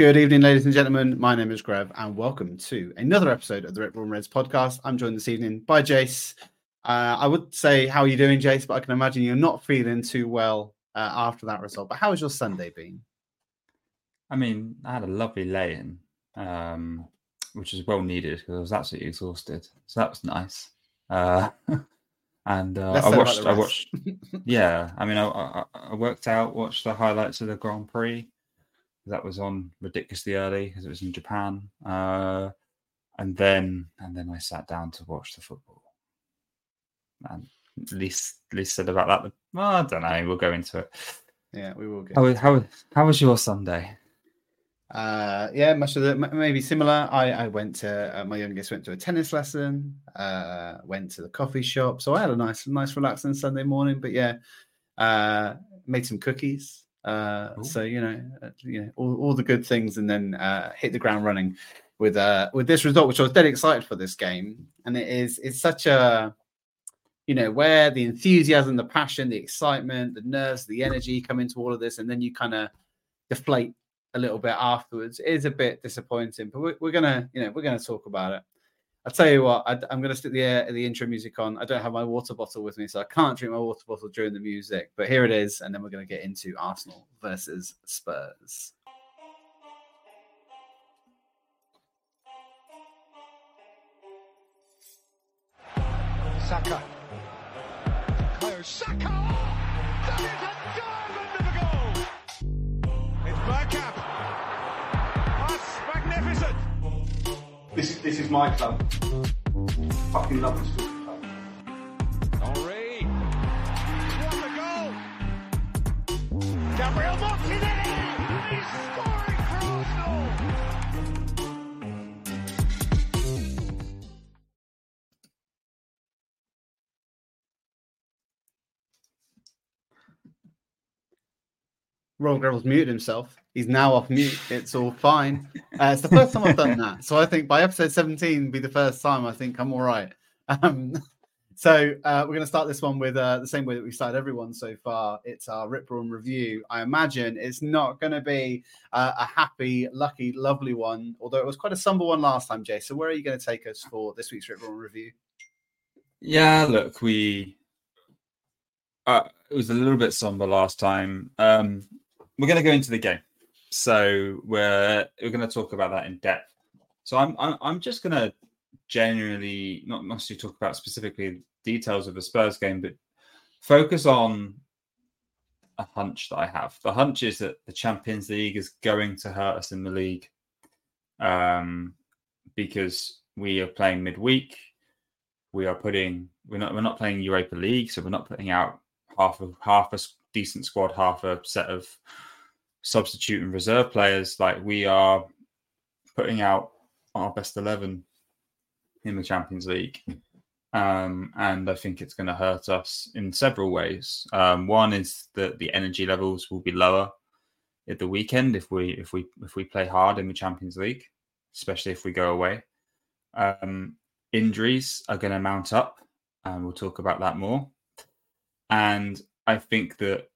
Good evening, ladies and gentlemen. My name is Grev, and welcome to another episode of the Rip Roaring Reds podcast. I'm joined this evening by Jace. Uh, I would say, How are you doing, Jace? But I can imagine you're not feeling too well uh, after that result. But how has your Sunday been? I mean, I had a lovely lay in, um, which was well needed because I was absolutely exhausted. So that was nice. Uh, and uh, I watched, I watched, yeah. I mean, I, I, I, worked out, watched the highlights of the Grand Prix. That was on ridiculously early because it was in Japan. Uh, and then, and then I sat down to watch the football. And least, least said about that. Well, I don't know. We'll go into it. Yeah, we will. Get how, how, how was your Sunday? Uh, yeah, much of the maybe similar. I, I went to uh, my youngest went to a tennis lesson. Uh, went to the coffee shop, so I had a nice, nice, relaxing Sunday morning. But yeah, uh, made some cookies. Uh, so you know, uh, you know, all, all the good things, and then uh, hit the ground running with uh with this result, which I was dead excited for this game. And it is it's such a you know where the enthusiasm, the passion, the excitement, the nerves, the energy come into all of this, and then you kind of deflate a little bit afterwards. It is a bit disappointing, but we're, we're gonna, you know, we're gonna talk about it. I'll tell you what, I, am gonna stick the uh, the intro music on. I don't have my water bottle with me, so I can't drink my water bottle during the music. But here it is, and then we're gonna get into Arsenal versus Spurs. Saka. Bukayo Saka! That is a diamond of a goal! It's Bergkamp. This is, this is my club. Fucking love this football club. Henry. What a goal! Gabriel Martinelli! He's scoring for Arsenal! Ron Gravel's muted himself. He's now off mute. It's all fine. Uh, it's the first time I've done that. So I think by episode 17 be the first time I think I'm all right. Um, so uh, we're going to start this one with uh, the same way that we started everyone so far. It's our Rip Room review. I imagine it's not going to be uh, a happy, lucky, lovely one, although it was quite a somber one last time, Jay. So where are you going to take us for this week's Rip Room review? Yeah, look, we uh, it was a little bit somber last time. Um, we're going to go into the game. So we're we're going to talk about that in depth. So I'm I'm, just going to generally not necessarily talk about specifically details of the Spurs game, but focus on a hunch that I have. The hunch is that the Champions League is going to hurt us in the league, um, because we are playing midweek. We are putting we're not we're not playing Europa League, so we're not putting out half of half a decent squad, half a set of substitute and reserve players, like we are putting out our best 11 in the Champions League. Um, and I think it's going to hurt us in several ways. Um, one is that the energy levels will be lower at the weekend if we if we if we play hard in the Champions League, especially if we go away. Um, injuries are going to mount up, and we'll talk about that more. And I think that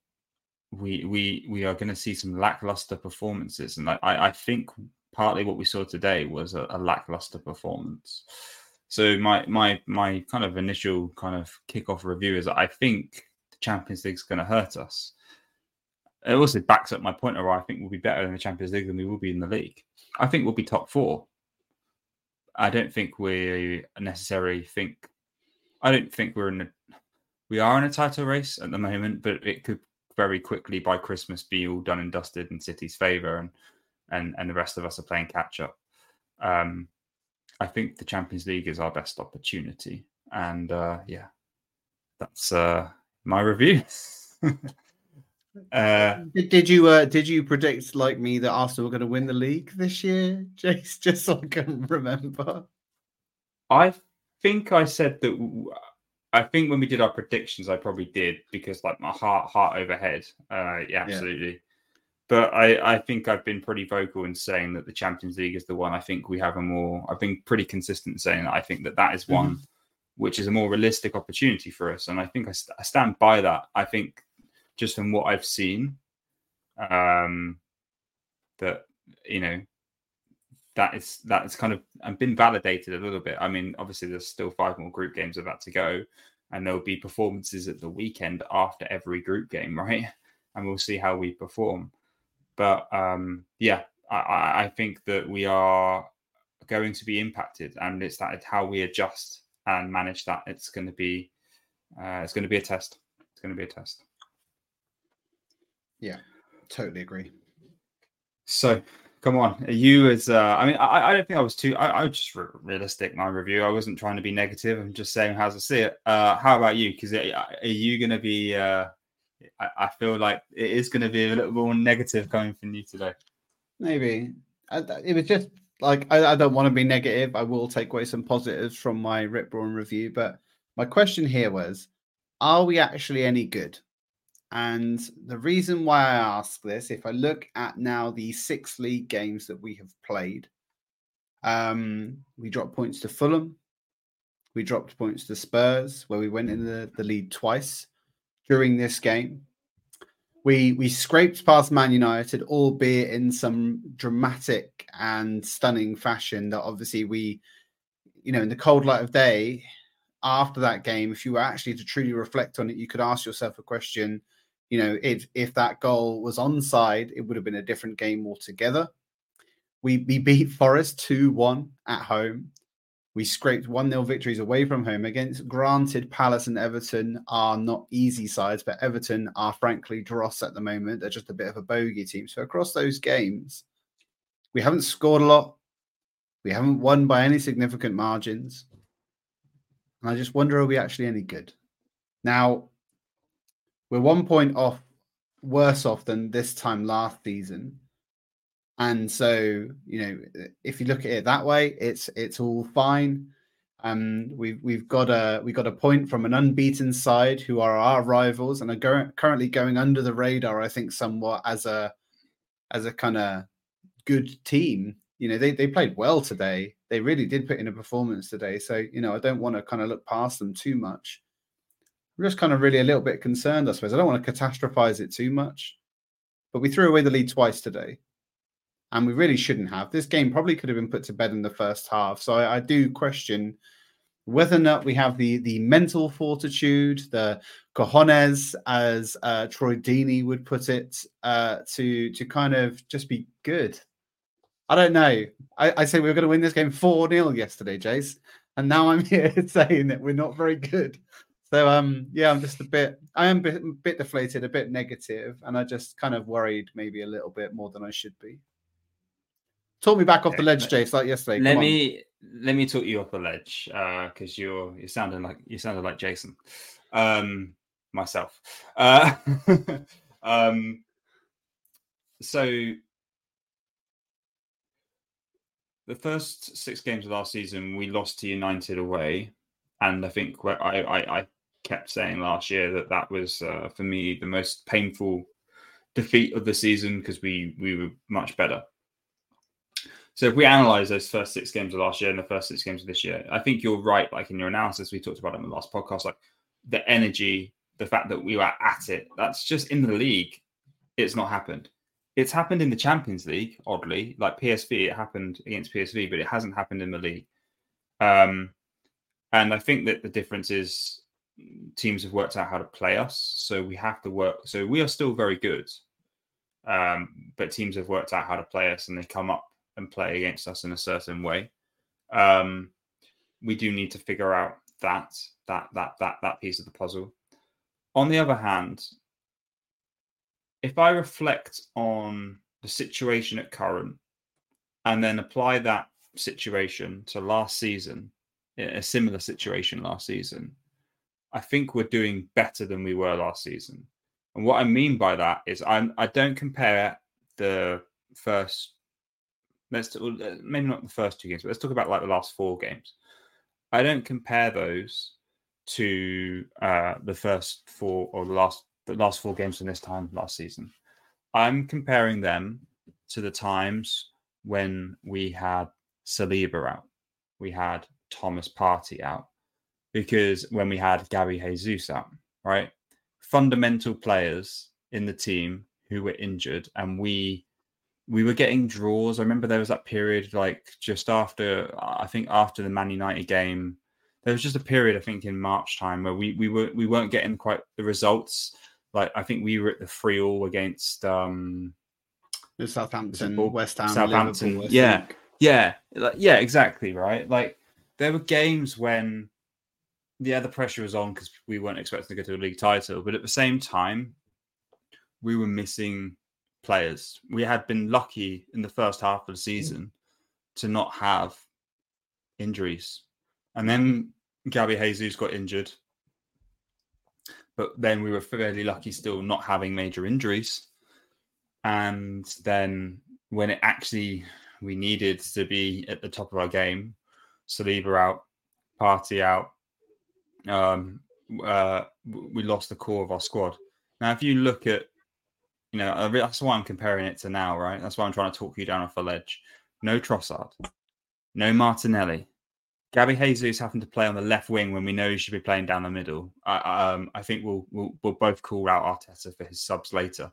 we we we are going to see some lackluster performances, and I I think partly what we saw today was a, a lackluster performance. So my my my kind of initial kind of kickoff review is that I think the Champions League is going to hurt us. It also backs up my point where I think we'll be better in the Champions League than we will be in the league. I think we'll be top four. I don't think we necessarily think. I don't think we're in a. We are in a title race at the moment, but it could very quickly by Christmas be all done and dusted in City's favour, and and and the rest of us are playing catch up. Um, I think the Champions League is our best opportunity, and uh, yeah, that's uh, my review. uh, did, did, you uh, did you predict like me that Arsenal were going to win the league this year, Jace? Just so I can remember. I think I said that I think when we did our predictions, I probably did because like my heart, heart overhead. Uh, yeah, absolutely. Yeah. But I, I think I've been pretty vocal in saying that the Champions League is the one. I think we have a more. I've been pretty consistent saying that I think that that is one, mm-hmm. which is a more realistic opportunity for us, and I think I, st- I stand by that. I think just from what I've seen, um, that you know, that is that is kind of and been validated a little bit. I mean, obviously, there's still five more group games of that to go, and there'll be performances at the weekend after every group game, right? And we'll see how we perform. But um, yeah, I, I think that we are going to be impacted, and it's that it's how we adjust and manage that. It's going to be uh, it's going to be a test. It's going to be a test. Yeah, totally agree. So, come on, you as uh, I mean, I, I don't think I was too. I, I was just re- realistic my review. I wasn't trying to be negative. I'm just saying how I see it. Uh, how about you? Because are you to be? Uh, I, I feel like it is to be a little more negative coming from you today. Maybe it was just like I, don't want to be negative. I will take away some positives from my Rip Brawn review, but my question here was: Are we actually any good? And the reason why I ask this, if I look at now the six league games that we have played, um, we dropped points to Fulham, we dropped points to Spurs, where we went in the, the lead twice during this game. We we scraped past Man United, albeit in some dramatic and stunning fashion. That obviously we, you know, in the cold light of day, after that game, if you were actually to truly reflect on it, you could ask yourself a question you know, if if that goal was onside, it would have been a different game altogether. We we beat Forest 2-1 at home. We scraped 1-0 victories away from home against granted Palace and Everton are not easy sides, but Everton are frankly dross at the moment. They're just a bit of a bogey team. So across those games, we haven't scored a lot. We haven't won by any significant margins. And I just wonder are we actually any good? Now, we're one point off, worse off than this time last season. And so, you know, if you look at it that way, it's it's all fine. Um, we've we've got a we got a point from an unbeaten side who are our rivals and are go- currently going under the radar. I think somewhat as a as a kind of good team. You know, they they played well today. They really did put in a performance today. So you know, I don't want to kind of look past them too much. I'm just kind of really a little bit concerned, I suppose. I don't want to catastrophize it too much, but we threw away the lead twice today, and we really shouldn't have. This game probably could have been put to bed in the first half. So I, I do question whether or not we have the the mental fortitude, the cojones, as uh, Troy Deeney would put it, uh, to to kind of just be good. I don't know. I, I say we were going to win this game 4 0 yesterday, Jace. And now I'm here saying that we're not very good. So um yeah, I'm just a bit I am a bit, bit deflated, a bit negative, and I just kind of worried maybe a little bit more than I should be. Talk me back off the ledge, Jace, like yesterday. Let me let me talk you off the ledge because uh, you're you're sounding like you sounded like Jason, um, myself. Uh, um, so the first six games of last season, we lost to United away, and I think I, I, I kept saying last year that that was uh, for me the most painful defeat of the season because we we were much better. So if we analyze those first six games of last year and the first six games of this year, I think you're right. Like in your analysis, we talked about it in the last podcast, like the energy, the fact that we were at it. That's just in the league. It's not happened. It's happened in the Champions League, oddly, like PSV. It happened against PSV, but it hasn't happened in the league. Um, and I think that the difference is teams have worked out how to play us. So we have to work. So we are still very good, um, but teams have worked out how to play us, and they come up and play against us in a certain way. Um, we do need to figure out that that that that that piece of the puzzle. On the other hand, if I reflect on the situation at current and then apply that situation to last season, a similar situation last season, I think we're doing better than we were last season. And what I mean by that is I'm I don't compare the first let's uh, maybe not the first two games, but let's talk about like the last four games. I don't compare those to uh, the first four or the last the last four games from this time last season. I'm comparing them to the times when we had Saliba out, we had Thomas Partey out, because when we had Gabby Jesus out, right? Fundamental players in the team who were injured, and we we were getting draws. I remember there was that period like just after I think after the Man United game, there was just a period I think in March time where we we were we weren't getting quite the results. Like I think we were at the three all against um Southampton, West Ham, Southampton. yeah, yeah, like, yeah, exactly right. Like there were games when yeah the pressure was on because we weren't expecting to go to a league title, but at the same time we were missing players. We had been lucky in the first half of the hmm. season to not have injuries. And then Gabby Jesus got injured. But then we were fairly lucky still not having major injuries. And then when it actually we needed to be at the top of our game, Saliba out, Partey out, um, uh, we lost the core of our squad. Now, if you look at you know, that's why I'm comparing it to now, right? That's why I'm trying to talk you down off a ledge. No Trossard, no Martinelli. Gabby Jesus having to play on the left wing when we know he should be playing down the middle. I, um, I think we'll, we'll we'll both call out Arteta for his subs later.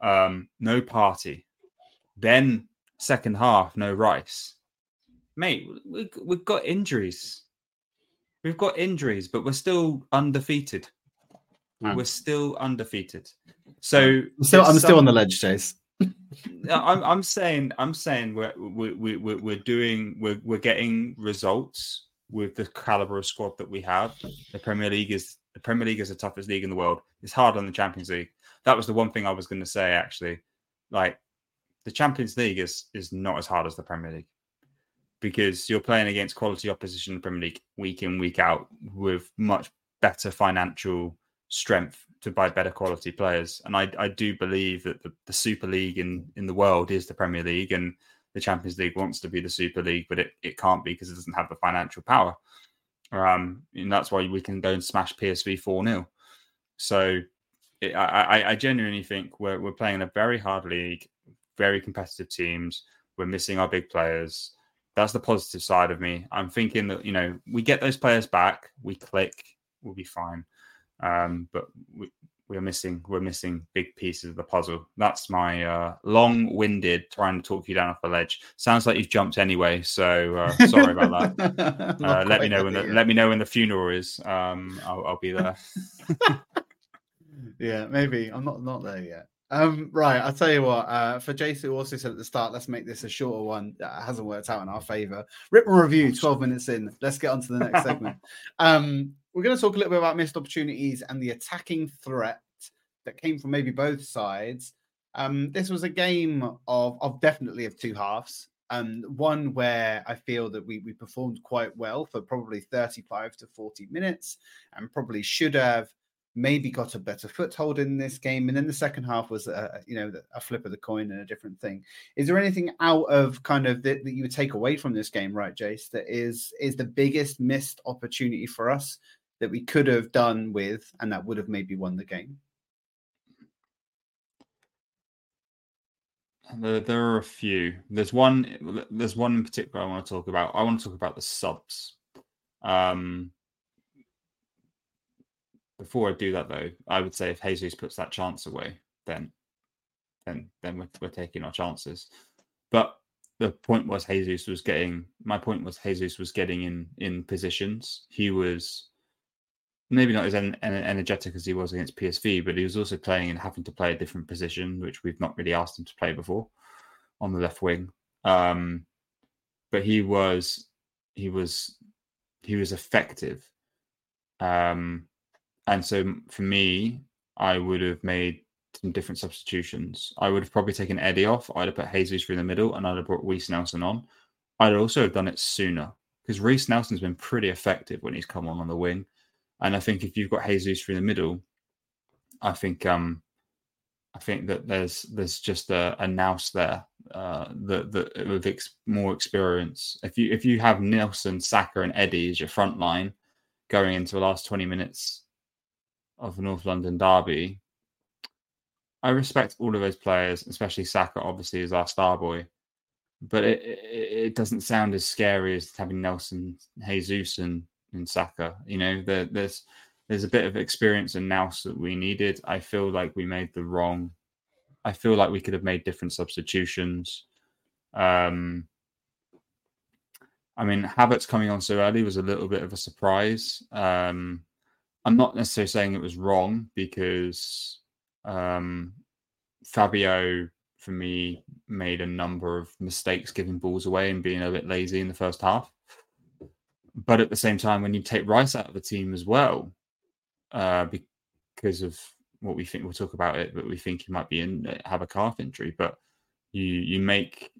Um, no Partey. Then second half, no Rice. Mate, we, we've got injuries. We've got injuries, but we're still undefeated. Hmm. We're still undefeated. So I'm still, I'm some, still on the ledge, Jace. I'm, I'm saying, I'm saying we're we, we, we're doing, we're, we're getting results with the caliber of squad that we have. The Premier League is the Premier League is the toughest league in the world. It's hard on the Champions League. That was the one thing I was going to say actually. Like the Champions League is is not as hard as the Premier League because you're playing against quality opposition in the Premier League week in week out with much better financial strength to buy better quality players. And I, I do believe that the, the Super League in, in the world is the Premier League and the Champions League wants to be the Super League, but it, it can't be because it doesn't have the financial power. Um, and that's why we can go and smash PSV 4 0. So it, I, I genuinely think we're, we're playing in a very hard league, very competitive teams. We're missing our big players. That's the positive side of me. I'm thinking that, you know, we get those players back, we click, we'll be fine. Um, but we, we're missing we're missing big pieces of the puzzle. That's my uh, long-winded trying to talk you down off the ledge. Sounds like you've jumped anyway, so uh, sorry about that. uh, let me know when the, let me know when the funeral is. Um, I'll, I'll be there. yeah, maybe I'm not not there yet. Um, right, I'll tell you what. Uh, for Jason, who also said at the start, let's make this a shorter one. That hasn't worked out in our favor. Rip and review, 12 minutes in. Let's get on to the next segment. Um, we're going to talk a little bit about missed opportunities and the attacking threat that came from maybe both sides. Um, this was a game of, of definitely of two halves. Um, one where I feel that we, we performed quite well for probably 35 to 40 minutes and probably should have maybe got a better foothold in this game. And then the second half was, a, you know, a flip of the coin and a different thing. Is there anything out of kind of that, that you would take away from this game, right, Jace? That is is the biggest missed opportunity for us that we could have done with, and that would have maybe won the game? There, there are a few. There's one. There's one in particular I want to talk about. I want to talk about the subs. Um, before I do that, though, I would say if Jesus puts that chance away, then, then, then we're, we're taking our chances. But the point was Jesus was getting. My point was Jesus was getting in in positions. He was maybe not as en- energetic as he was against PSV, but he was also playing and having to play a different position, which we've not really asked him to play before on the left wing. Um, but he was he was he was effective. Um, and so for me, I would have made some different substitutions. I would have probably taken Eddie off. I'd have put Jesus through the middle, and I'd have brought Reiss Nelson on. I'd also have done it sooner because Reiss Nelson's been pretty effective when he's come on on the wing. And I think if you've got Jesus through the middle, I think um, I think that there's there's just a, a nous there uh, that that with ex- more experience. If you if you have Nelson, Saka, and Eddie as your front line going into the last twenty minutes of the North London derby, I respect all of those players, especially Saka. Obviously, as our star boy, but it, it, it doesn't sound as scary as having Nelson, Jesus, and in Saka. You know, there, there's there's a bit of experience in Nous that we needed. I feel like we made the wrong. I feel like we could have made different substitutions. Um, I mean, Havertz coming on so early was a little bit of a surprise. Um, I'm not necessarily saying it was wrong because um, Fabio, for me, made a number of mistakes giving balls away and being a bit lazy in the first half. But at the same time, when you take Rice out of the team as well, uh, because of what we think we'll talk about it, but we think he might be in have a calf injury. But you you make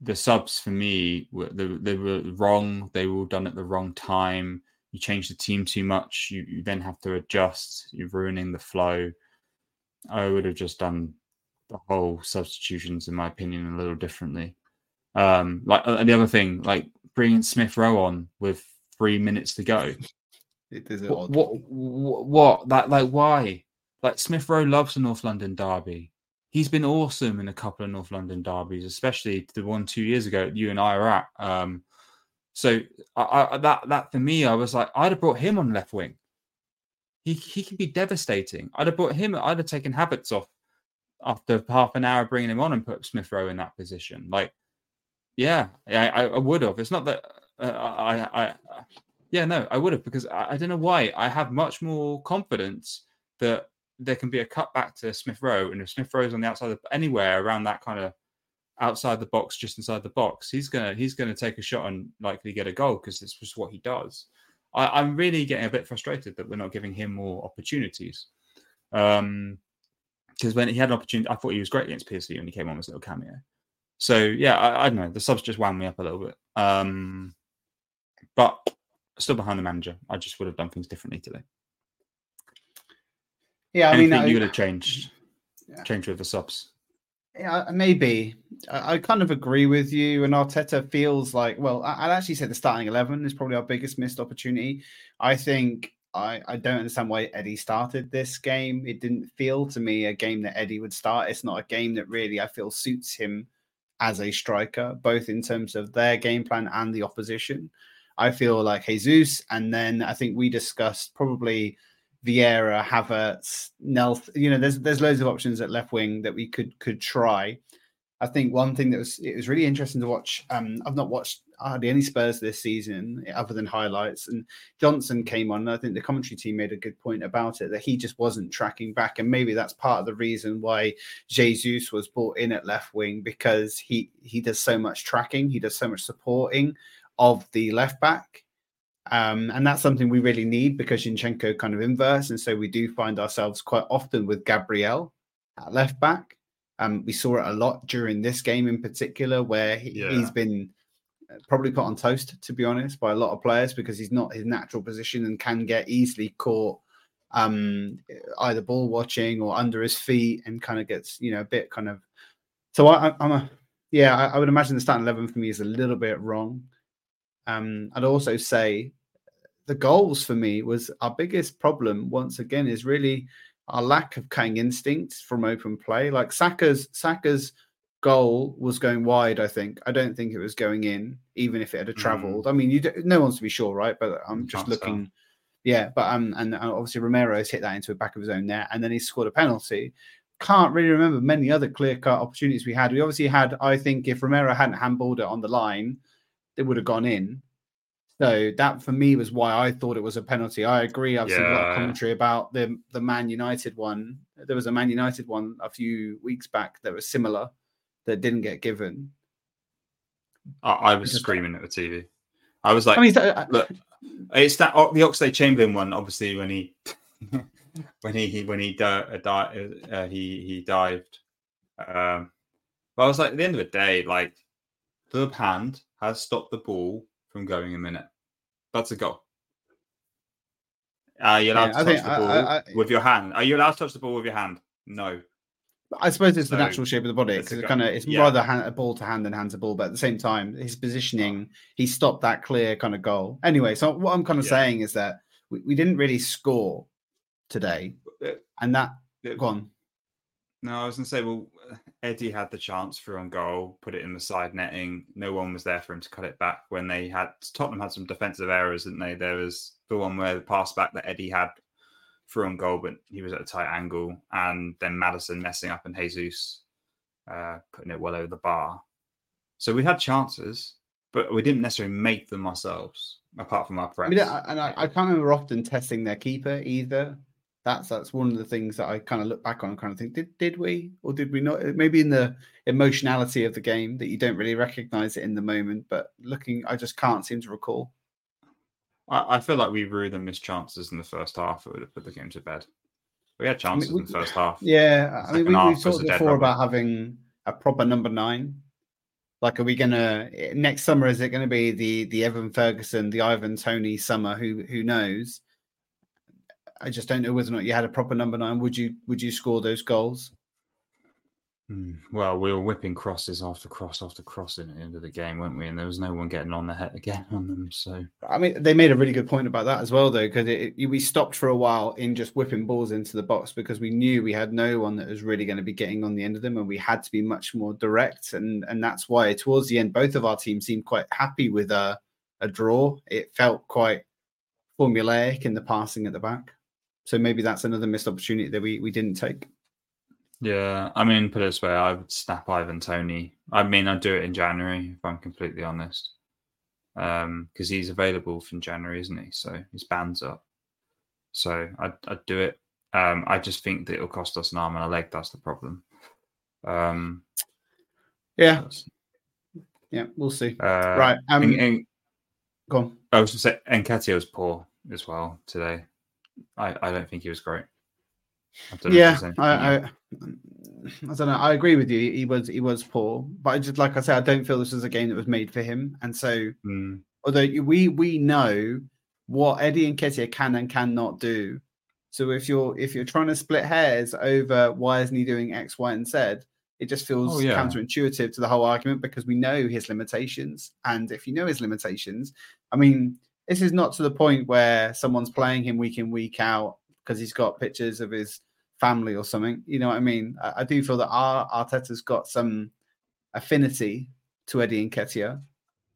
the subs for me they, they were wrong. They were all done at the wrong time. You change the team too much. You, you then have to adjust. You're ruining the flow. I would have just done the whole substitutions, in my opinion, a little differently. Um, like and the other thing, like bringing Smith Rowe on with three minutes to go. It is what, what, what, what that like why like Smith Rowe loves the North London derby. He's been awesome in a couple of North London derbies, especially the one two years ago you and I are at. Um, so I, I, that that for me, I was like, I'd have brought him on left wing. He he can be devastating. I'd have brought him. I'd have taken Havertz off after half an hour bringing him on and put Smith Rowe in that position. Like, yeah, I, I would have. It's not that uh, I, I, yeah, no, I would have because I, I, don't know why. I have much more confidence that there can be a cut back to Smith Rowe, and if Smith Rowe's on the outside of anywhere around that kind of outside the box, just inside the box, he's gonna he's gonna take a shot and likely get a goal because it's just what he does. I, am really getting a bit frustrated that we're not giving him more opportunities. Um, because when he had an opportunity, I thought he was great against PSV when he came on as a little cameo. So yeah, I, I, don't know. The subs just wound me up a little bit. Um, but still behind the manager. I just would have done things differently today. Yeah, I Anything mean, you would have changed, yeah. changed with the subs. Yeah, uh, maybe. I, kind of agree with you. And Arteta feels like, well, I, would actually say the starting eleven is probably our biggest missed opportunity. I think I, I don't understand why Eddie started this game. It didn't feel to me a game that Eddie would start. It's not a game that really I feel suits him as a striker, both in terms of their game plan and the opposition. I feel like Jesus, and then I think we discussed probably Vieira, Havertz, Nelth. You know, there's there's loads of options at left wing that we could could try. I think one thing that was it was really interesting to watch. Um, I've not watched hardly any Spurs this season other than highlights. And Johnson came on. I think the commentary team made a good point about it that he just wasn't tracking back, and maybe that's part of the reason why Jesus was brought in at left wing because he he does so much tracking, he does so much supporting of the left back um, and that's something we really need because Zinchenko kind of inverse. And so we do find ourselves quite often with Gabriel at left back. Um, we saw it a lot during this game in particular, where he, yeah. he's been uh, probably put on toast, to be honest, by a lot of players because he's not his natural position and can get easily caught um, either ball watching or under his feet and kind of gets, you know, a bit kind of. So I, am a, yeah, I, I would imagine the starting 11 for me is a little bit wrong. Um, I'd also say the goals for me was our biggest problem. Once again, is really our lack of cutting instincts from open play. Like Saka's Saka's goal was going wide. I think I don't think it was going in, even if it had travelled. Mm. I mean, you no one's to be sure, right? But I'm just looking. Yeah, but um, and obviously Romero has hit that into the back of his own net, and then he scored a penalty. Can't really remember many other clear cut opportunities we had. We obviously had, I think, if Romero hadn't handballed it on the line, it would have gone in. So that for me was why I thought it was a penalty. I agree. I've yeah. seen a lot of commentary about the the Man United one. There was a Man United one a few weeks back that was similar that didn't get given. I, I was screaming at the TV. I was like, I mean, uh, look, it's that the Oxlade Chamberlain one. Obviously, when he when he, when he uh, di- uh, he he dived. Um, but I was like, at the end of the day, like the hand has stopped the ball from going a minute. That's a goal. Are you allowed yeah, to touch the ball I, I, with your hand? Are you allowed to touch the ball with your hand? No. I suppose it's so, the natural shape of the body because it kind of it's yeah. rather hand, a ball to hand than hand to ball, but at the same time, his positioning, he stopped that clear kind of goal. Anyway, so what I'm kind of yeah. saying is that we, we didn't really score today, uh, and that uh, go on. No, I was going to say, well, Eddie had the chance for on goal, put it in the side netting. No one was there for him to cut it back when they had Tottenham had some defensive errors, didn't they? There was the one where the pass back that Eddie had for on goal, but he was at a tight angle, and then Maddison messing up and Jesus uh, putting it well over the bar. So we had chances, but we didn't necessarily make them ourselves, apart from our press. I mean, and I, I can't remember often testing their keeper either. That's that's one of the things that I kind of look back on and kind of think, did did we or did we not? Maybe in the emotionality of the game that you don't really recognize it in the moment, but looking, I just can't seem to recall. I, I feel like we really missed chances in the first half that would have put the game to bed. We had chances I mean, we, in the first half. Yeah, I mean, we, have talked before about having a proper number nine. Like, are we gonna eh, next summer? Is it going to be the the Evan Ferguson, the Ivan Toney summer? Who who knows? I just don't know whether or not you had a proper number nine. Would you would you score those goals? Hmm, well, we were whipping crosses after cross after cross in the end of the game, weren't we? And there was no one getting on the head again on them. So, I mean, they made a really good point about that as well, though, because we stopped for a while in just whipping balls into the box because we knew we had no one that was really going to be getting on the end of them, and we had to be much more direct. And and that's why towards the end, both of our teams seemed quite happy with a a draw. It felt quite formulaic in the passing at the back. So maybe that's another missed opportunity that we we didn't take. Yeah, I mean, put it this way, I would snap Ivan Toney. I mean, I'd do it in January if I'm completely honest, because um, he's available from January, isn't he? So his band's up. So I'd, I'd do it. Um, I just think that it'll cost us an arm and a leg. That's the problem. Um, yeah, yeah, we'll see. Uh, right, um, and, and, go on. I was going to say, was poor as well today. I, I don't think he was great. I yeah, I, I, I, don't know. I agree with you. He was he was poor, but I just like I said, I don't feel this was a game that was made for him. And so, mm. although we we know what Eddie Nketiah can and cannot do, so if you're if you're trying to split hairs over why isn't he doing X, Y, and Z, it just feels oh, yeah. counterintuitive to the whole argument because we know his limitations. And if you know his limitations, I mean, this is not to the point where someone's playing him week in week out because he's got pictures of his family or something. You know what I mean? I, I do feel that our Arteta's got some affinity to Eddie Nketiah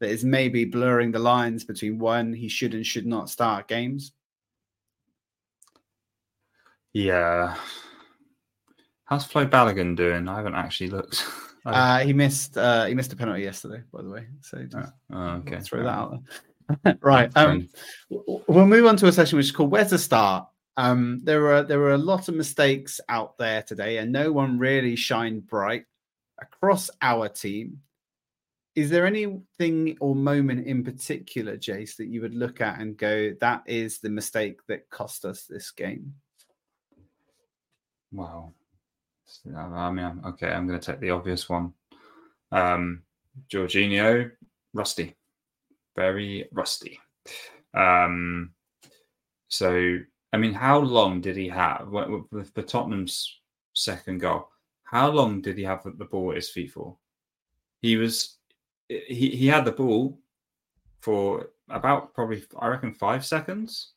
that is maybe blurring the lines between when he should and should not start games. Yeah. How's Flo Balogun doing? I haven't actually looked. uh, he missed uh, he missed a penalty yesterday, by the way. So just oh, okay. throw that out there. right. Um, we'll move on to a session which is called "Where's the Start." Um, there were there were a lot of mistakes out there today, and no one really shined bright across our team. Is there anything or moment in particular, Jace, that you would look at and go, "That is the mistake that cost us this game"? Wow. I mean, okay, I'm going to take the obvious one. Um, Jorginho, rusty, very rusty. Um, so I mean, how long did he have with the Tottenham's second goal? How long did he have the ball at his feet for? He was he he had the ball for about probably I reckon five seconds.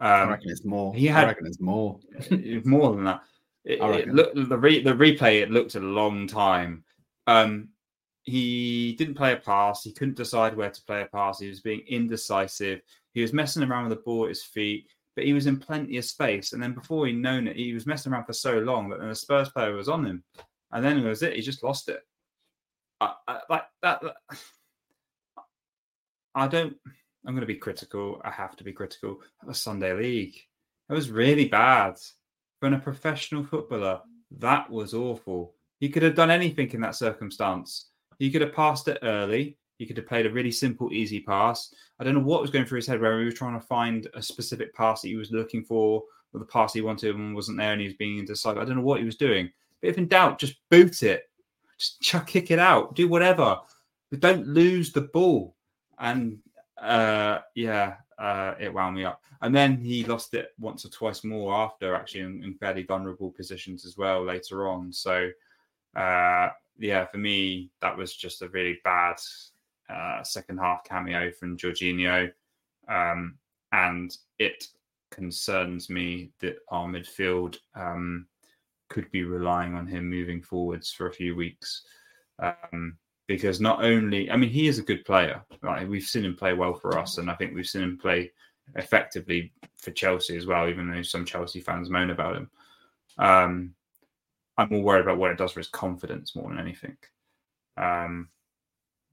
Um, I reckon it's more. He had I reckon it's more. more than that. It, it looked, the re, the replay. It looked a long time. Um, he didn't play a pass. He couldn't decide where to play a pass. He was being indecisive. He was messing around with the ball at his feet but he was in plenty of space. And then before he'd known it, he was messing around for so long that the Spurs player was on him. And then it was it. He just lost it. I, I, like that, that. I don't. I'm going to be critical. I have to be critical. That was Sunday League. It was really bad. For a professional footballer, that was awful. He could have done anything in that circumstance. He could have passed it early. He could have played a really simple, easy pass. I don't know what was going through his head, where he was trying to find a specific pass that he was looking for, or the pass he wanted and wasn't there, and he was being indecisive. I don't know what he was doing. But if in doubt, just boot it, just chuck, kick it out, do whatever, but don't lose the ball. And uh, yeah, uh, it wound me up. And then he lost it once or twice more after, actually, in, in fairly vulnerable positions as well later on. So, uh, yeah, for me, that was just a really bad uh, second half cameo from Jorginho. Um, and it concerns me that our midfield um, could be relying on him moving forwards for a few weeks. Um, because not only, I mean, he is a good player. Right? We've seen him play well for us, and I think we've seen him play effectively for Chelsea as well, even though some Chelsea fans moan about him. Um, I'm more worried about what it does for his confidence more than anything. Um,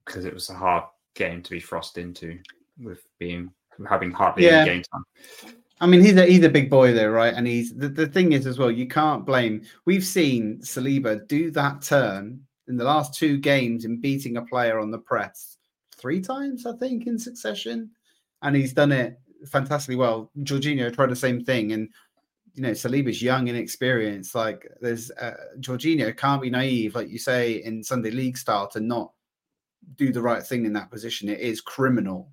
because it was a hard game to be thrust into with being having hardly yeah. any game time. I mean, he's a he's a big boy though, right? And he's the, the thing is as well, you can't blame. We've seen Saliba do that turn in the last two games in beating a player on the press three times, I think, in succession, and he's done it fantastically well. Jorginho tried the same thing, and you know, Saliba's young and experienced. Like, there's uh, Jorginho can't be naive, like you say in Sunday League style, to not do the right thing in that position. It is criminal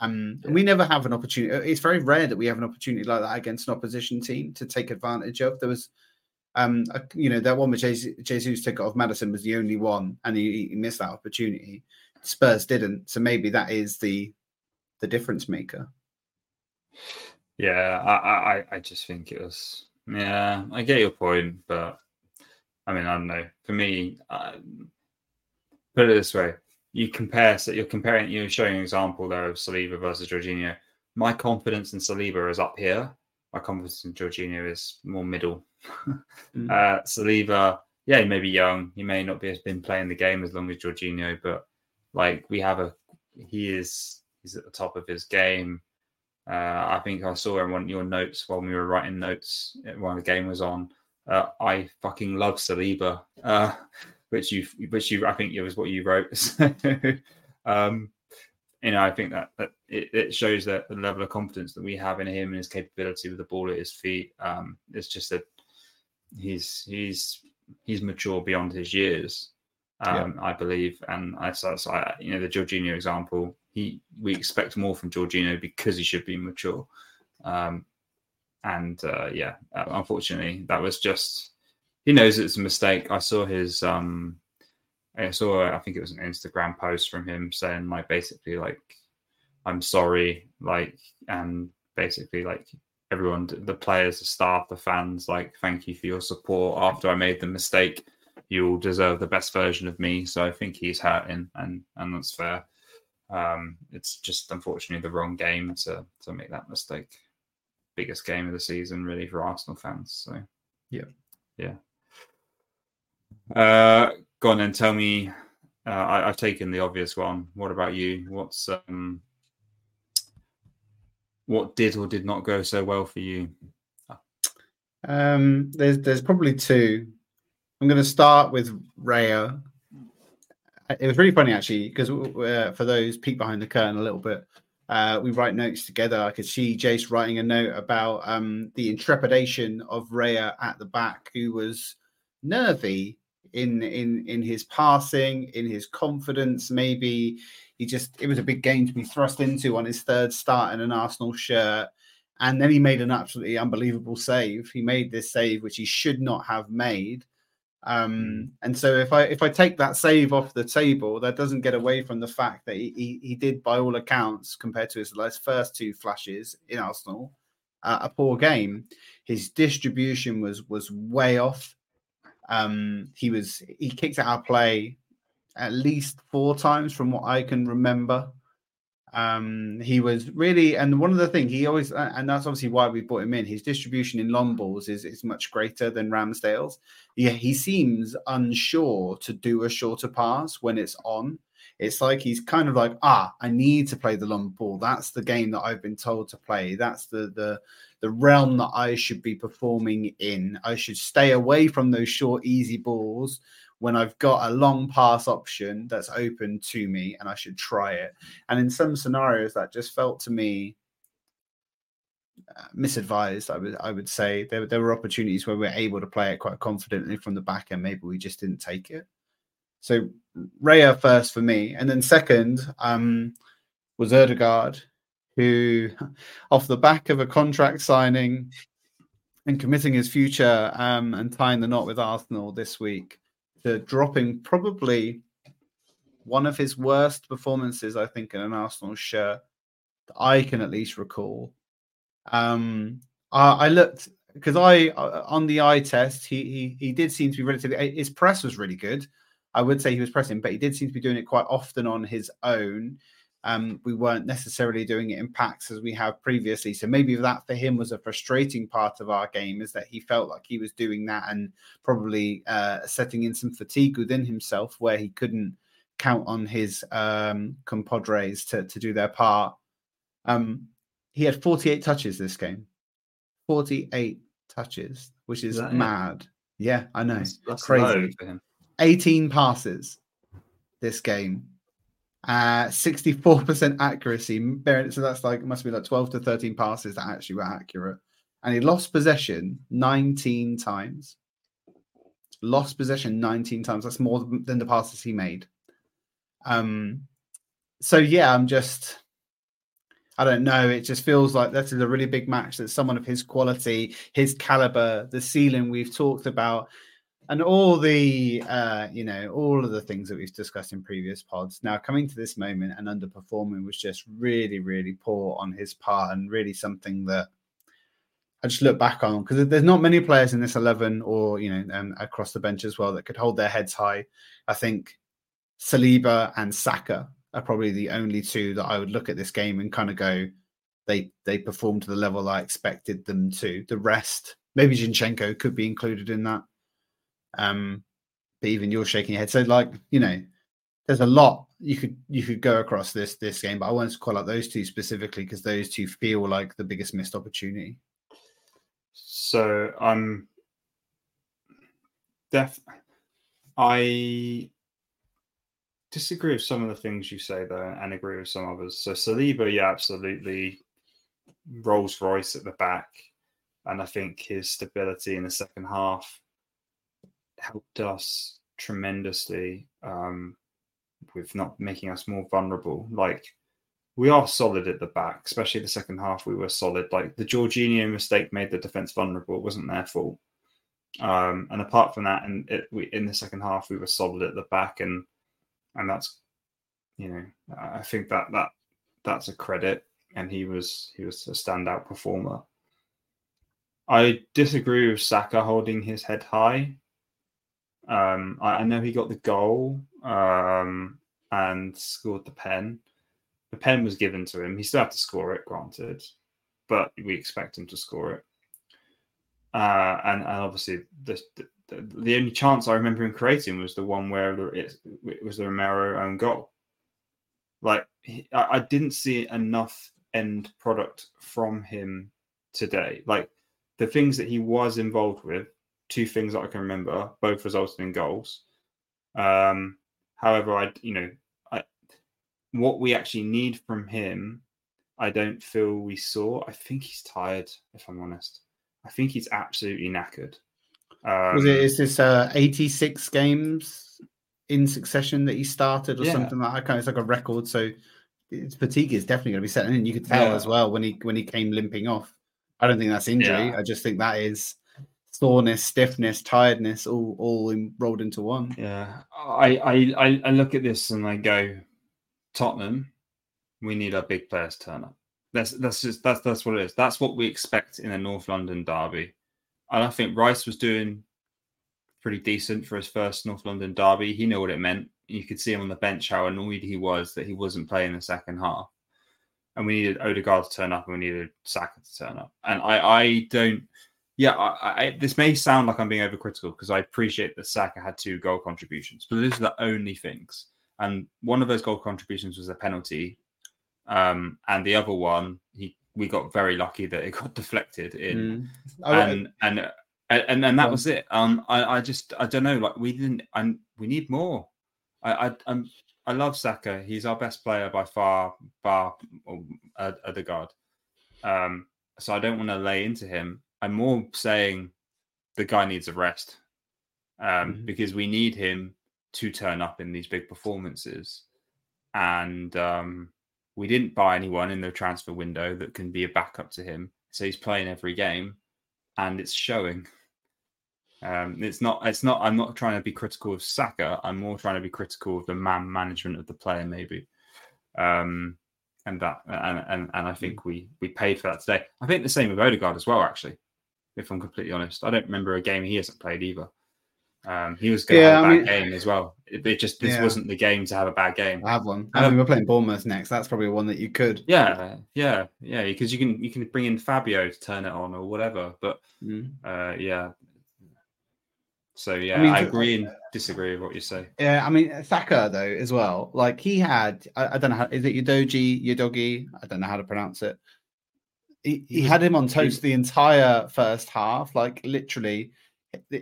um, yeah. we never have an opportunity. It's very rare that we have an opportunity like that against an opposition team to take advantage of. There was, um, a, you know, that one with Jesus, Jesus took off Maddison was the only one, and he, he, missed that opportunity. Spurs didn't, so maybe that is the the difference maker. Yeah, I, I, I just think it was. Yeah, I get your point, but I mean, I don't know. For me, uh, put it this way: you compare, so you're comparing, you're showing an example there of Saliba versus Jorginho. My confidence in Saliba is up here. My confidence in Jorginho is more middle. mm. uh, Saliba, yeah, he may be young. He may not be has been playing the game as long as Jorginho, but like we have a, he is he's at the top of his game. Uh, I think I saw in one of your notes when we were writing notes while the game was on. Uh, I fucking love Saliba. Uh, which you which you I think it was what you wrote. um, you know, I think that, that it, it, shows that the level of confidence that we have in him and his capability with the ball at his feet. Um, it's just that he's he's he's mature beyond his years, um, yeah. I believe. And I so, I, you know the Jorginho example. He we expect more from Jorginho because he should be mature. Um, and uh, yeah, uh, unfortunately, that was just he knows it's a mistake. I saw his um I saw I think it was an Instagram post from him saying like basically like I'm sorry, like and basically like everyone the players, the staff, the fans, like thank you for your support after I made the mistake. You'll deserve the best version of me. So I think he's hurting and and that's fair. Um it's just unfortunately the wrong game to to make that mistake. Biggest game of the season really for Arsenal fans. So yeah. Yeah. Uh, go on and tell me. Uh, I, have taken the obvious one. What about you? What's um, what did or did not go so well for you? Um, there's there's probably two. I'm going to start with Raya. It was really funny actually because uh, for those peek behind the curtain a little bit, uh, we write notes together. I could see Jace writing a note about um, the intrepidation of Raya at the back, who was nervy in in in his passing, in his confidence. Maybe he just it was a big game to be thrust into on his third start in an Arsenal shirt. And then he made an absolutely unbelievable save. He made this save which he should not have made. Um, mm. and so if I if I take that save off the table, that doesn't get away from the fact that he, he, he did, by all accounts, compared to his first two flashes in Arsenal, uh, a poor game. His distribution was was way off. Um, he was he kicked out our play at least four times from what I can remember. Um, he was really, and one of the things he always, and that's obviously why we brought him in. His distribution in long balls is is much greater than Ramsdale's. Yeah, he seems unsure to do a shorter pass when it's on. It's like he's kind of like, ah, I need to play the long ball. That's the game that I've been told to play. That's the the the realm that I should be performing in. I should stay away from those short, easy balls when I've got a long pass option that's open to me and I should try it. And in some scenarios, that just felt to me uh, misadvised. I would I would say there there were opportunities where we are able to play it quite confidently from the back end. Maybe we just didn't take it. So Raya first for me, and then second um, was Odegaard, who, off the back of a contract signing and committing his future um, and tying the knot with Arsenal this week, to dropping probably one of his worst performances, I think, in an Arsenal shirt that I can at least recall. Um, I, I looked because I uh, on the eye test, he he he did seem to be relatively. His press was really good. I would say he was pressing, but he did seem to be doing it quite often on his own. Um, we weren't necessarily doing it in packs as we have previously. So maybe that for him was a frustrating part of our game is that he felt like he was doing that and probably uh, setting in some fatigue within himself where he couldn't count on his um, compadres to, to do their part. Um, he had 48 touches this game. 48 touches, which is, is mad. It? Yeah, I know. That's, that's crazy. 18 passes this game. Uh, 64% accuracy. So that's like, must be like 12 to 13 passes that actually were accurate. And he lost possession 19 times. Lost possession 19 times. That's more than the passes he made. Um, so yeah, I'm just, I don't know. It just feels like that is a really big match that someone of his quality, his caliber, the ceiling we've talked about, and all the uh, you know all of the things that we've discussed in previous pods now coming to this moment and underperforming was just really really poor on his part and really something that i just look back on because there's not many players in this 11 or you know um, across the bench as well that could hold their heads high. I think saliba and saka are probably the only two that i would look at this game and kind of go they they performed to the level i expected them to. The rest maybe zinchenko could be included in that um, but even you're shaking your head. So like, you know, there's a lot you could you could go across this this game, but I wanted to call out those two specifically because those two feel like the biggest missed opportunity. So I'm def I disagree with some of the things you say though, and agree with some others. So Saliba, yeah, absolutely Rolls Royce at the back, and I think his stability in the second half helped us tremendously um, with not making us more vulnerable. Like we are solid at the back, especially the second half. We were solid. Like the Jorginho mistake made the defense vulnerable. It wasn't their fault. Um, and apart from that, and we in the second half we were solid at the back, and and that's you know I think that that that's a credit, and he was he was a standout performer. I disagree with Saka holding his head high. Um, I, I, know he got the goal um, and scored the pen. The pen was given to him. He still had to score it, granted, but we expect him to score it. Uh, and, and obviously, the, the, the only chance I remember him creating was the one where it, it was the Romero own goal. Like he, I, I didn't see enough end product from him today. Like the things that he was involved with, two things that I can remember, both resulted in goals. Um, however, I you know, I what we actually need from him, I don't feel we saw. I think he's tired, if I'm honest. I think he's absolutely knackered. Um, Was it is this uh, 86 games in succession that he started or yeah. something like that? Kind of, it's like a record. So his fatigue is definitely going to be setting in. You could tell yeah. as well when he when he came limping off. I don't think that's injury. Yeah. I just think that is soreness, stiffness, tiredness, all all in, rolled into one. Yeah, I, I I look at this and I go, Tottenham, we need our big players turn up. That's that's just that's that's what it is. That's what we expect in a North London derby. And I think Rice was doing pretty decent for his first North London derby. He knew what it meant. You could see him on the bench how annoyed he was that he wasn't playing the second half. And we needed Odegaard to turn up and we needed Saka to turn up. And I I don't yeah, I, I, this may sound like I'm being overcritical because I appreciate that Saka had two goal contributions, but those are the only things. And one of those goal contributions was a penalty, um, and the other one, he we got very lucky that it got deflected in, mm. and, and and and and that was it. Um, I, I just I don't know, like we didn't, and we need more. I I I'm, I love Saka. He's our best player by far, bar uh, Odegaard. Um, so I don't want to lay into him I'm more saying the guy needs a rest um, mm-hmm. because we need him to turn up in these big performances. And um, we didn't buy anyone in the transfer window that can be a backup to him. So he's playing every game and it's showing. Um, it's not. It's not. I'm not trying to be critical of Saka. I'm more trying to be critical of the man management of the player, maybe. Um, and that, and and and I think mm. we we paid for that today. I think the same with Odegaard as well. Actually, if I'm completely honest. I don't remember a game he hasn't played either. Um, he was going to Yeah, have a I bad mean- game as well. It, it just this Yeah. wasn't the game to have a bad game. I have one. I mean, we're playing Bournemouth next. That's probably one that you could. Yeah, yeah, yeah. Because you can you can bring in Fabio to turn it on or whatever. But Mm. uh, yeah. So yeah, I, mean, agree and disagree with what you say. Yeah, I mean Saka though as well. Like he had, I, I don't know how is it Yodoji, Yodogi? I don't know how to pronounce it. He, he was- had him on toast the entire first half. Like literally,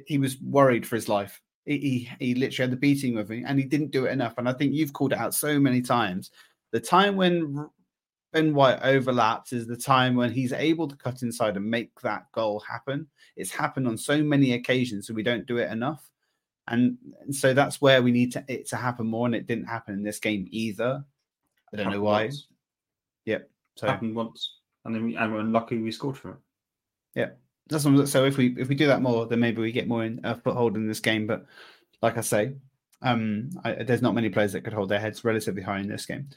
he was worried for his life. He, he he literally had the beating with him, and he didn't do it enough. And I think you've called it out so many times. The time when Ben White overlaps is the time when he's able to cut inside and make that goal happen. It's happened on so many occasions, so we don't do it enough and, and so that's where we need to, it to happen more, and it didn't happen in this game either. I don't know why. once. Yep. So Happened once, and then we, and we're unlucky we scored from it. Yeah, that's what, so if we if we do that more, then maybe we get more in a foothold in this game. But like I say, um, I, there's not many players that could hold their heads relatively high in this game.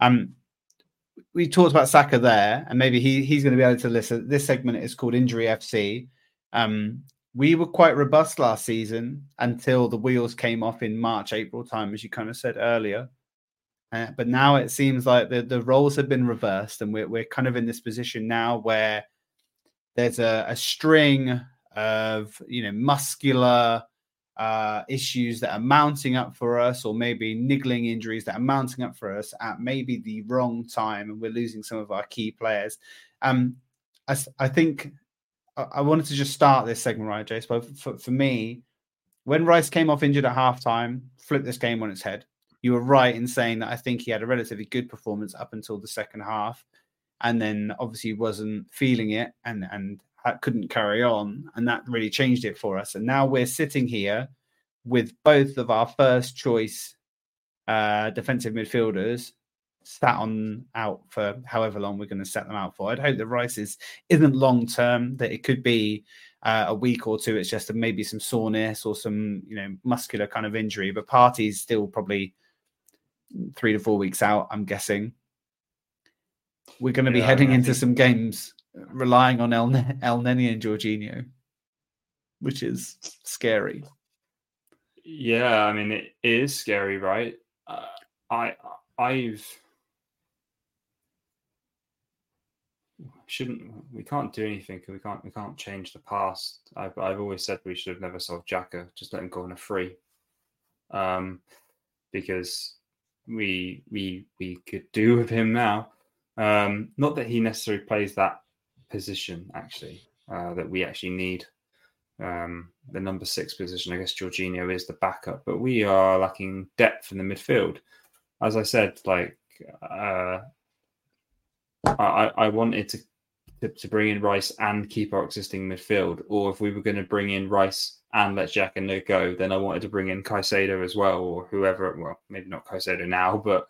Um, we talked about Saka there, and maybe he he's going to be able to listen. This segment is called Injury FC. Um, we were quite robust last season until the wheels came off in March, April time, as you kind of said earlier. Uh, but now it seems like the, the roles have been reversed, and we're, we're kind of in this position now where there's a, a string of you know muscular uh, issues that are mounting up for us, or maybe niggling injuries that are mounting up for us at maybe the wrong time, and we're losing some of our key players. Um, I, I think I, I wanted to just start this segment right, Jace. But for, for me, when Rice came off injured at halftime, flipped this game on its head. You were right in saying that I think he had a relatively good performance up until the second half and then obviously wasn't feeling it and and couldn't carry on and that really changed it for us. And now we're sitting here with both of our first choice uh defensive midfielders sat on out for however long we're going to set them out for. I'd hope that rice is isn't long term that it could be uh, a week or two. It's just maybe some soreness or some you know muscular kind of injury but Partey's still probably three to four weeks out i'm guessing we're going to be Yeah, I heading mean, into think- some games relying on El, Elneny and Jorginho, which is scary. Yeah, I mean it is scary, right? Uh, I I've shouldn't we can't do anything. We can't we can't change the past. I've I've always said we should have never sold Xhaka. Just let him go on a free, um, because we we we could do with him now. Um, not that he necessarily plays that position actually uh, that we actually need um, the number six position. I guess Jorginho is the backup, but we are lacking depth in the midfield. As I said, like uh, I, I wanted to, to to bring in Rice and keep our existing midfield, or if we were going to bring in Rice and let Jack and Nick go, then I wanted to bring in Caicedo as well, or whoever. Well, maybe not Caicedo now, but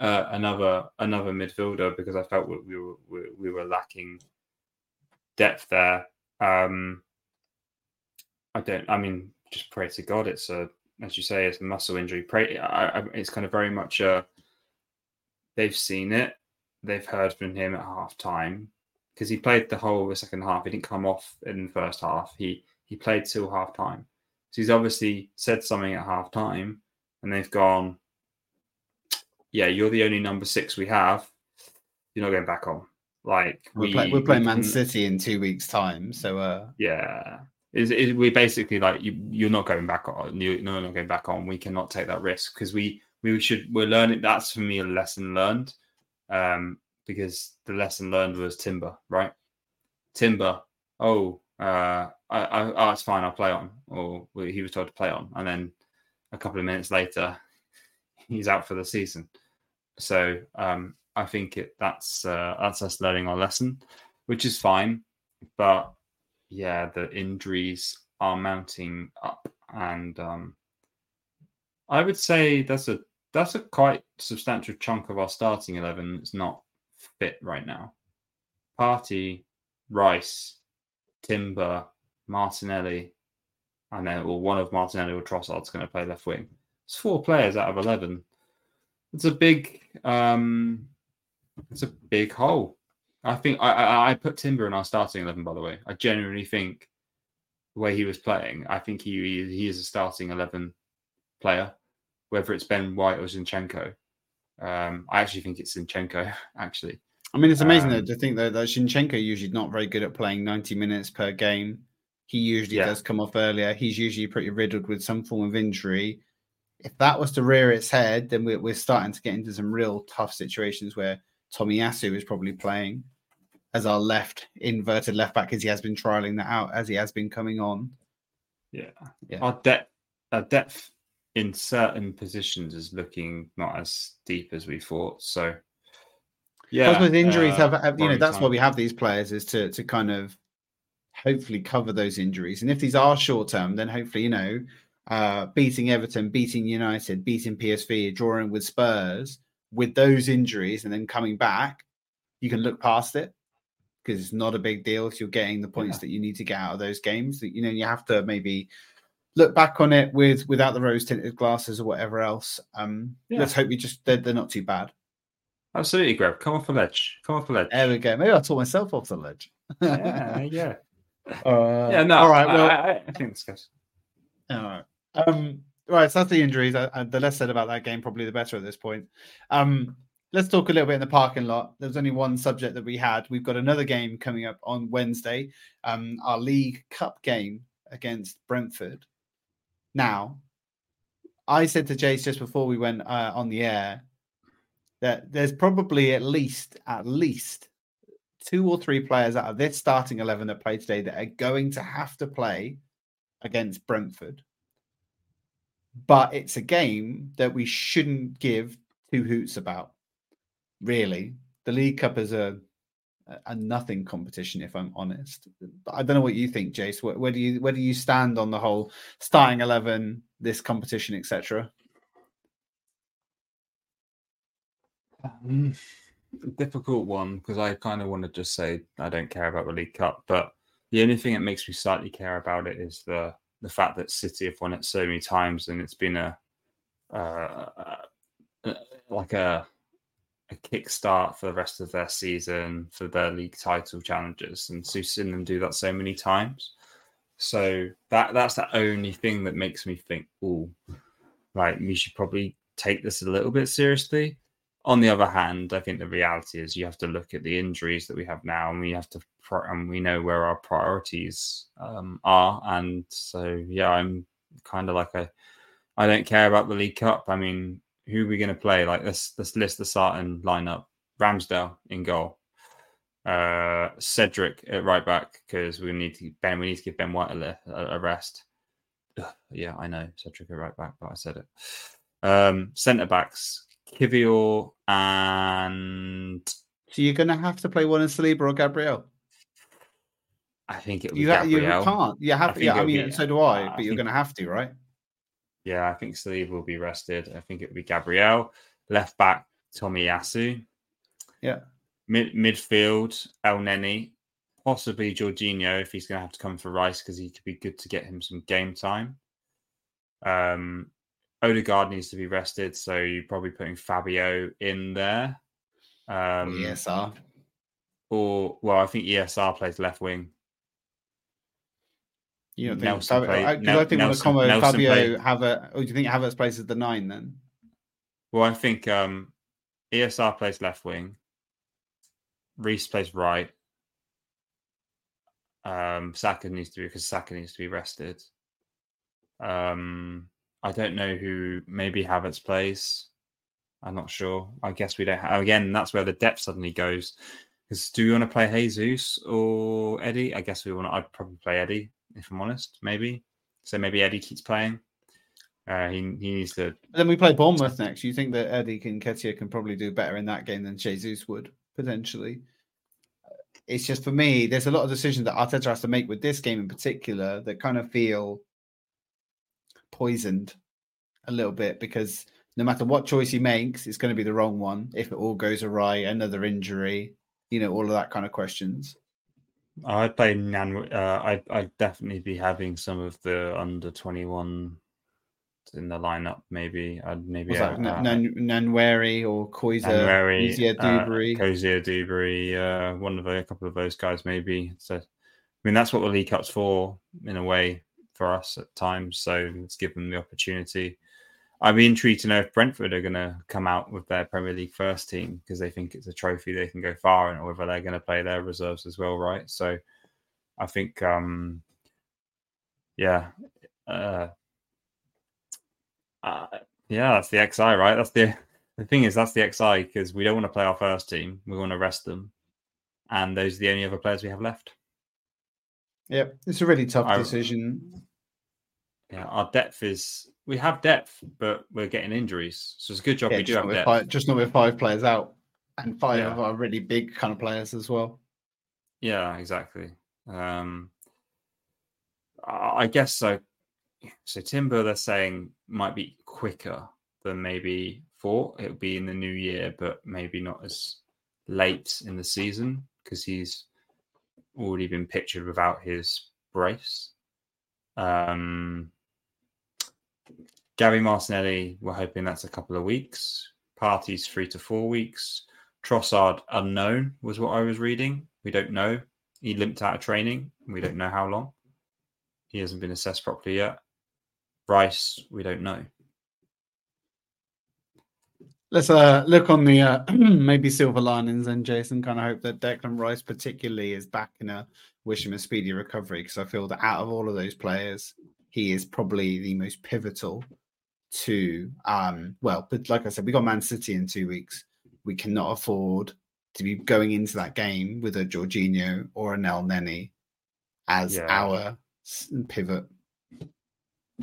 uh, another another midfielder because I felt we, we were we, we were lacking depth there. Um, I don't. I mean, just pray to God. It's a, as you say, it's a muscle injury. Pray. I, I, it's kind of very much a. They've seen it. They've heard from him at half time because he played the whole of the second half. He didn't come off in the first half. He he played till half time. So he's obviously said something at half time, and they've gone. Yeah, you're the only number six we have. You're not going back on. Like We're, we, play, we're we playing Man City in two weeks' time, so uh, yeah is is we basically like you you're not going back on you no not going back on we cannot take that risk because we we should we're learning that's for me a lesson learned um because the lesson learned was timber right? Timber oh uh I, I oh it's fine i'll play on or well, he was told to play on. And then a couple of minutes later he's out for the season. So um i think it that's uh that's us learning our lesson which is fine. But yeah, the injuries are mounting up, and um, I would say that's a that's a quite substantial chunk of our starting eleven. It's not fit right now. Partey, Rice, Timber, Martinelli, and then well, one of Martinelli or Trossard's going to play left wing. It's four players out of eleven. It's a big, um, it's a big hole. I think I, I I put Timber in our starting eleven. By the way, I genuinely think the way he was playing, I think he he is a starting eleven player, whether it's Ben White or Zinchenko. Um, I actually think it's Zinchenko. Actually, I mean, it's amazing Um, though, to think that, that Zinchenko usually not very good at playing 90 minutes per game. He usually Yeah. does come off earlier. He's usually pretty riddled with some form of injury. If that was to rear its head, then we're, we're starting to get into some real tough situations where Tomiyasu is probably playing as our left inverted left back as he has been trialing that out as he has been coming on. yeah, Yeah. our depth our depth in certain positions is looking not as deep as we thought. So, yeah, Plus with injuries uh, have, have you know that's why we have these players is to to kind of hopefully cover those injuries and if these are short term then hopefully you know uh beating everton beating united beating psv drawing with spurs with those injuries and then coming back you can look past it because it's not a big deal if you're getting the points Yeah. that you need to get out of those games that you know you have to maybe look back on it with without the rose tinted glasses or whatever else um Yeah. let's hope we just they're, they're not too bad Absolutely, Grev. Come off the ledge. Come off the ledge. There we go. Maybe I taught myself off the ledge. yeah, yeah. Uh, Yeah, no. All right. Well. I, I, I think it's good. all right. Um. Right. So that's the injuries. Uh, the less said about that game, probably the better at this point. Um. Let's talk a little bit in the parking lot. There's only one subject that we had. We've got another game coming up on Wednesday. Um. Our League Cup game against Brentford. Now, I said to Jace just before we went uh, on the air that there's probably at least at least two or three players out of this starting 11 that play today that are going to have to play against Brentford. But it's a game that we shouldn't give two hoots about. Really, the League Cup is a a nothing competition, if I'm honest. But I don't know what you think, Jace. Where, where do you where do you stand on the whole starting eleven, this competition, etc.? Um, difficult one because I kind of want to just say I don't care about the League Cup, but the only thing that makes me slightly care about it is the the fact that City have won it so many times and it's been a uh, uh, like a a kickstart for the rest of their season for their league title challenges, and so seen them do that so many times. So that that's the only thing that makes me think, oh, right, we should probably take this a little bit seriously. On the other hand, I think the reality is you have to look at the injuries that we have now, and we have to, pro- and we know where our priorities um, are. And so, yeah, I'm kind of like a, I don't care about the League Cup. I mean, who are we going to play? Like, let's let's list the starting lineup: Ramsdale in goal, uh, Cedric at right back because we need to Ben. We need to give Ben White a, a, rest. Ugh, yeah, I know Cedric at right back, but I said it. Um, Centre backs: Kiwior and So you're going to have to play one in Saliba or Gabriel. I think it You, ha- you can't. You have. think yeah, I mean, be- so do I. but I you're going to have to, right? Yeah, I think Saliba will be rested. I think it will be Gabriel. Left back, Tomiyasu. Yeah. Mid- midfield, Elneny. Possibly Jorginho if he's going to have to come for Rice because he could be good to get him some game time. Um, Odegaard needs to be rested, so you're probably putting Fabio in there. Um, ESR. Or, well, I think ESR plays left wing. You don't think Nelson Fabio, play- I, Nel- I think Nelson- a combo Nelson Fabio have a. Or do you think Havertz plays as the nine then? Well, I think um, ESR plays left wing. Reiss plays right. Um, Saka needs to be because Saka needs to be rested. Um, I don't know who. Maybe Havertz plays. I'm not sure. I guess we don't. Have, again, that's where the depth suddenly goes. Because do we want to play Jesus or Eddie? I guess we want. to I'd probably play Eddie if I'm honest. Maybe. So maybe Eddie keeps playing. Uh, he he needs to then we play Bournemouth next. You think that Eddie Nketiah can probably do better in that game than Jesus would potentially? It's just for me. There's a lot of decisions that Arteta has to make with this game in particular that kind of feel poisoned a little bit because no matter what choice he makes, it's going to be the wrong one. If it all goes awry, another injury, you know, all of that kind of questions. I'd play Nan. Uh, I'd, I'd definitely be having some of the under twenty one in the lineup. Maybe I'd maybe uh, that uh, Nan- Nwaneri or Koiser, January, Kezia uh, Dubry? Cozier Duberry, uh, one of the, a couple of those guys maybe. So I mean, that's what the League Cup's for, in a way, for us at times. So let's give them the opportunity. I'd be intrigued to know if Brentford are going to come out with their Premier League first team because they think it's a trophy they can go far in, or whether they're going to play their reserves as well, right? So I think, um, yeah, uh, uh, yeah, that's the XI, right? That's the the thing is that's the XI because we don't want to play our first team. We want to rest them, and those are the only other players we have left. Yeah, it's a really tough I, decision. Yeah, our depth is we have depth, but we're getting injuries. So it's a good job yeah, we do have depth. Five, just not with five players out and five yeah. of our really big kind of players as well. Yeah, exactly. Um, I guess so. So Timber, they're saying might be quicker than maybe thought. It'll be in the new year, but maybe not as late in the season because he's already been pictured without his brace. Um, Gary Martinelli, we're hoping that's a couple of weeks. Partey's three to four weeks. Trossard unknown was what I was reading. We don't know. He limped out of training. We don't know how long. He hasn't been assessed properly yet. Rice, we don't know. Let's uh, look on the uh, maybe silver linings and Jason. Kind of hope that Declan Rice, particularly, is back in a wish him a speedy recovery because I feel that out of all of those players, he is probably the most pivotal to um well but like i said we got man city in two weeks we cannot afford to be going into that game with a Jorginho or an Elneny as yeah. our pivot.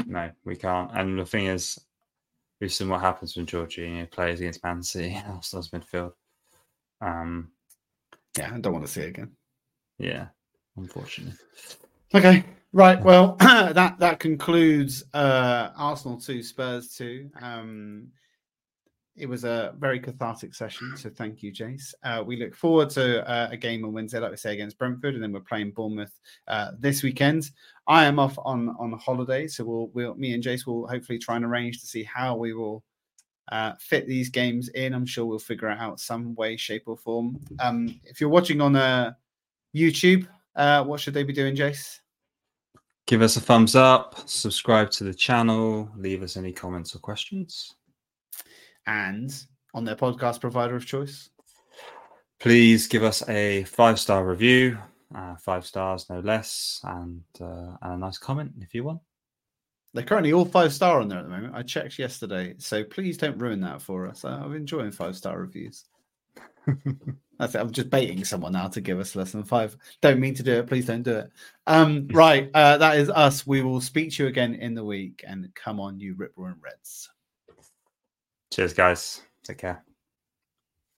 No, we can't. And the thing is, we've seen what happens when Jorginho plays against Man City, Arsenal's midfield. Um, yeah, I don't want to see it again. Yeah, unfortunately. Okay, Right. Well, that that concludes uh, Arsenal two, Spurs two. Um, it was a very cathartic session, so thank you, Jace. Uh, we look forward to uh, a game on Wednesday, like we say, against Brentford, and then we're playing Bournemouth uh, this weekend. I am off on on holiday, so we'll, we'll me and Jace will hopefully try and arrange to see how we will uh, fit these games in. I'm sure we'll figure it out some way, shape, or form. Um, if you're watching on uh, YouTube, uh, what should they be doing, Jace? Give us a thumbs up, subscribe to the channel, leave us any comments or questions. And on their podcast provider of choice. Please give us a five star review, uh, five stars, no less, and, uh, and a nice comment if you want. They're currently all five star on there at the moment. I checked yesterday, so please don't ruin that for us. I'm enjoying five star reviews. That's it. I'm just baiting someone now to give us less than five. Don't mean to do it. Please don't do it. Um, right. Uh, that is us. We will speak to you again in the week. And come on, you Rip Reds. Cheers, guys. Take care.